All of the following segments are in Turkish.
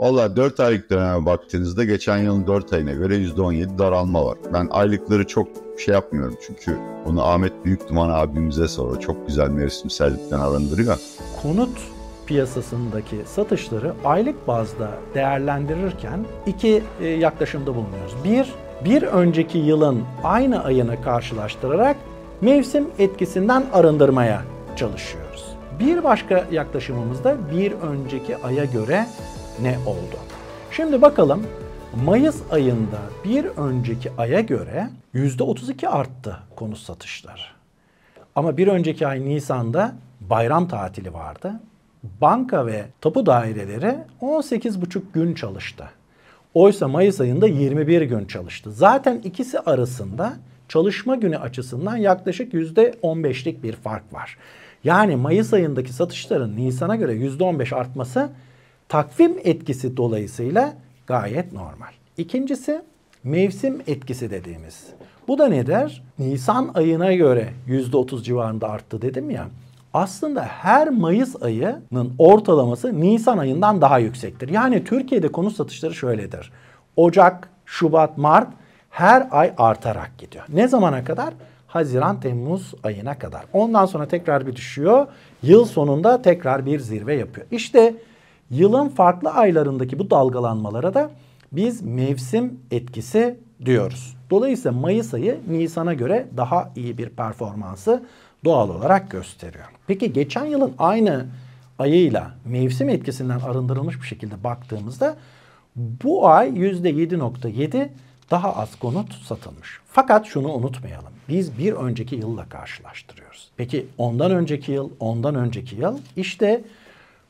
Valla 4 aylık döneme baktığınızda geçen yılın 4 ayına göre %17 daralma var. Ben aylıkları çok şey yapmıyorum çünkü onu Ahmet Büyükduman abimize sonra çok güzel mevsimsellikten arındırıyor. Konut piyasasındaki satışları aylık bazda değerlendirirken iki e, yaklaşımda bulunuyoruz. Bir, bir önceki yılın aynı ayını karşılaştırarak mevsim etkisinden arındırmaya çalışıyoruz. Bir başka yaklaşımımızda bir önceki aya göre ne oldu? Şimdi bakalım Mayıs ayında bir önceki aya göre %32 arttı konut satışları. Ama bir önceki ay Nisan'da bayram tatili vardı. Banka ve tapu daireleri 18,5 gün çalıştı. Oysa Mayıs ayında 21 gün çalıştı. Zaten ikisi arasında çalışma günü açısından yaklaşık %15'lik bir fark var. Yani Mayıs ayındaki satışların Nisan'a göre %15 artması takvim etkisi dolayısıyla gayet normal. İkincisi mevsim etkisi dediğimiz. Bu da nedir? Nisan ayına göre %30 civarında arttı dedim ya. Aslında her Mayıs ayının ortalaması Nisan ayından daha yüksektir. Yani Türkiye'de konut satışları şöyledir. Ocak, Şubat, Mart her ay artarak gidiyor. Ne zamana kadar? Haziran, Temmuz ayına kadar. Ondan sonra tekrar bir düşüyor. Yıl sonunda tekrar bir zirve yapıyor. İşte Yılın farklı aylarındaki bu dalgalanmalara da biz mevsim etkisi diyoruz. Dolayısıyla Mayıs ayı Nisan'a göre daha iyi bir performansı doğal olarak gösteriyor. Peki geçen yılın aynı ayıyla mevsim etkisinden arındırılmış bir şekilde baktığımızda bu ay %7.7 daha az konut satılmış. Fakat şunu unutmayalım. Biz bir önceki yılla karşılaştırıyoruz. Peki ondan önceki yıl, ondan önceki yıl işte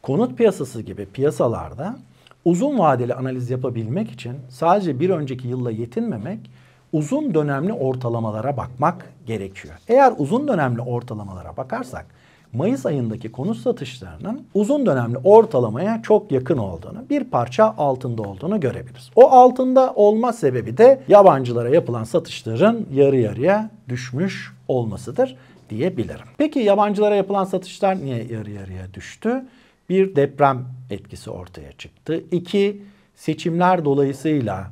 konut piyasası gibi piyasalarda uzun vadeli analiz yapabilmek için sadece bir önceki yılla yetinmemek, uzun dönemli ortalamalara bakmak gerekiyor. Eğer uzun dönemli ortalamalara bakarsak Mayıs ayındaki konut satışlarının uzun dönemli ortalamaya çok yakın olduğunu, bir parça altında olduğunu görebiliriz. O altında olma sebebi de yabancılara yapılan satışların yarı yarıya düşmüş olmasıdır diyebilirim. Peki yabancılara yapılan satışlar niye yarı yarıya düştü? Bir deprem etkisi ortaya çıktı. İki, seçimler dolayısıyla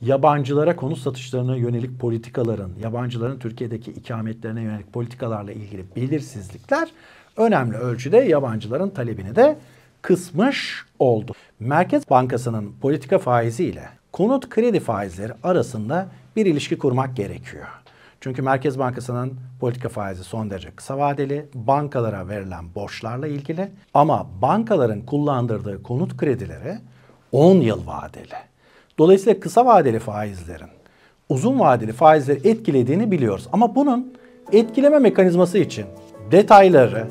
yabancılara konut satışlarına yönelik politikaların, yabancıların Türkiye'deki ikametlerine yönelik politikalarla ilgili belirsizlikler önemli ölçüde yabancıların talebini de kısmış oldu. Merkez Bankası'nın politika faizi ile konut kredi faizleri arasında bir ilişki kurmak gerekiyor. Çünkü Merkez Bankası'nın politika faizi son derece kısa vadeli, bankalara verilen borçlarla ilgili ama bankaların kullandırdığı konut kredileri 10 yıl vadeli. Dolayısıyla kısa vadeli faizlerin uzun vadeli faizleri etkilediğini biliyoruz. Ama bunun etkileme mekanizması için detayları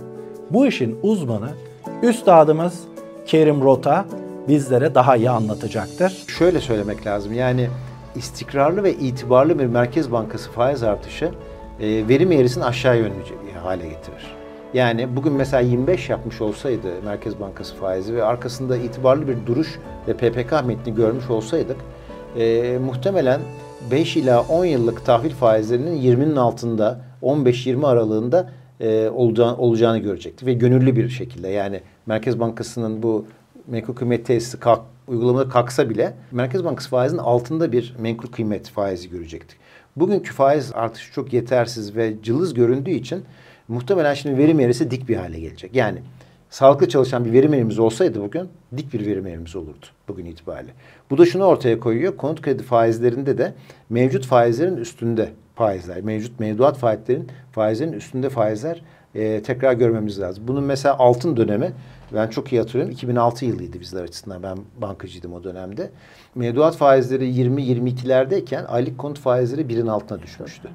bu işin uzmanı üstadımız Kerim Rota bizlere daha iyi anlatacaktır. Şöyle söylemek lazım yani istikrarlı ve itibarlı bir Merkez Bankası faiz artışı e, verim eğrisini aşağı yönlü hale getirir. Yani bugün mesela 25 yapmış olsaydı Merkez Bankası faizi ve arkasında itibarlı bir duruş ve PPK metni görmüş olsaydık e, muhtemelen 5 ila 10 yıllık tahvil faizlerinin 20'nin altında 15-20 aralığında e, olacağını, olacağını görecektik ve gönüllü bir şekilde yani Merkez Bankası'nın bu menkul kıymet tesisi kalk, uygulamada kalksa bile Merkez Bankası faizinin altında bir menkul kıymet faizi görecektik. Bugünkü faiz artışı çok yetersiz ve cılız göründüğü için muhtemelen şimdi verim eğrisi dik bir hale gelecek. Yani sağlıklı çalışan bir verim eğrimiz olsaydı bugün dik bir verim eğrimiz olurdu bugün itibariyle. Bu da şunu ortaya koyuyor. Konut kredi faizlerinde de mevcut faizlerin üstünde faizler, mevcut mevduat faizlerin faizlerin üstünde faizler e, tekrar görmemiz lazım. Bunun mesela altın dönemi ben çok iyi hatırlıyorum. 2006 yılıydı bizler açısından. Ben bankacıydım o dönemde. Mevduat faizleri 20-22'lerdeyken aylık konut faizleri birin altına düşmüştü.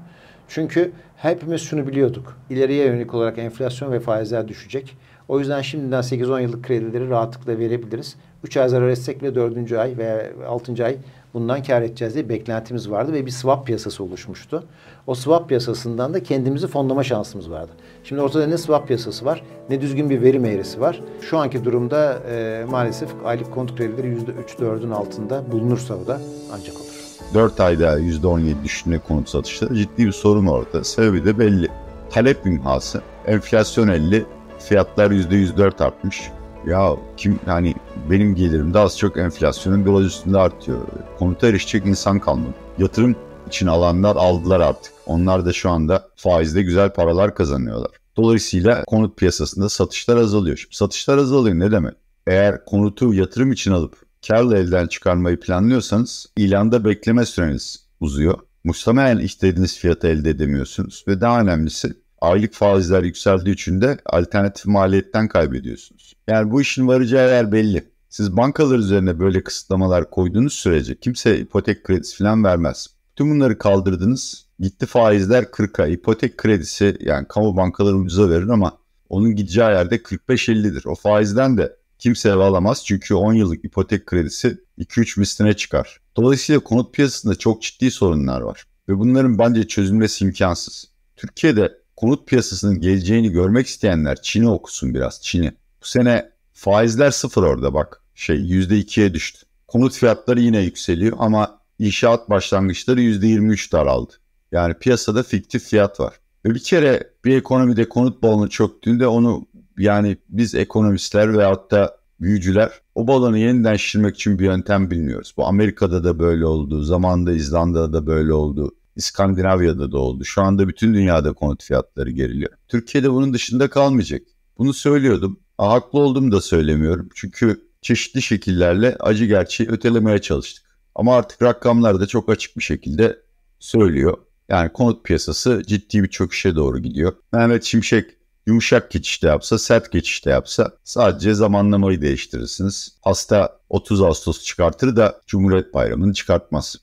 Çünkü hepimiz şunu biliyorduk. İleriye yönelik olarak enflasyon ve faizler düşecek. O yüzden şimdiden 8-10 yıllık kredileri rahatlıkla verebiliriz. 3 ay zarar etsek bile 4. ay veya 6. ay bundan kar edeceğiz diye beklentimiz vardı ve bir swap piyasası oluşmuştu. O swap piyasasından da kendimizi fonlama şansımız vardı. Şimdi ortada ne swap piyasası var ne düzgün bir verim eğrisi var. Şu anki durumda e, maalesef aylık konut kredileri %3-4'ün altında bulunursa o da ancak olur. 4 ayda %17 düşünme konut satışları ciddi bir sorun orada. Sebebi de belli. Talep ünhası, enflasyon 50, fiyatlar %104 artmış. Ya kim yani benim gelirim de az çok enflasyonun biraz üstünde artıyor. Konuta erişecek insan kalmadı. Yatırım için alanlar aldılar artık. Onlar da şu anda faizde güzel paralar kazanıyorlar. Dolayısıyla konut piyasasında satışlar azalıyor. Şimdi satışlar azalıyor ne demek? Eğer konutu yatırım için alıp karla elden çıkarmayı planlıyorsanız ilanda bekleme süreniz uzuyor. Muhtemelen istediğiniz fiyatı elde edemiyorsunuz ve daha önemlisi aylık faizler yükseldiği için de alternatif maliyetten kaybediyorsunuz. Yani bu işin varacağı yer belli. Siz bankalar üzerine böyle kısıtlamalar koyduğunuz sürece kimse ipotek kredisi falan vermez. Tüm bunları kaldırdınız. Gitti faizler 40'a. İpotek kredisi yani kamu bankaları ucuza verir ama onun gideceği yerde 45-50'dir. O faizden de kimse ev alamaz çünkü 10 yıllık ipotek kredisi 2-3 misline çıkar. Dolayısıyla konut piyasasında çok ciddi sorunlar var ve bunların bence çözülmesi imkansız. Türkiye'de konut piyasasının geleceğini görmek isteyenler Çin'i okusun biraz Çin'i. Bu sene faizler sıfır orada bak şey %2'ye düştü. Konut fiyatları yine yükseliyor ama inşaat başlangıçları %23 daraldı. Yani piyasada fiktif fiyat var. Ve bir kere bir ekonomide konut balonu çöktüğünde onu yani biz ekonomistler veyahut da büyücüler o balonu yeniden şişirmek için bir yöntem bilmiyoruz. Bu Amerika'da da böyle oldu, zamanında İzlanda'da da böyle oldu, İskandinavya'da da oldu. Şu anda bütün dünyada konut fiyatları geriliyor. Türkiye'de bunun dışında kalmayacak. Bunu söylüyordum. Haklı olduğumu da söylemiyorum. Çünkü çeşitli şekillerle acı gerçeği ötelemeye çalıştık. Ama artık rakamlar da çok açık bir şekilde söylüyor. Yani konut piyasası ciddi bir çöküşe doğru gidiyor. Mehmet Şimşek yumuşak geçişte yapsa, sert geçişte yapsa sadece zamanlamayı değiştirirsiniz. Hasta 30 Ağustos çıkartır da Cumhuriyet Bayramı'nı çıkartmaz.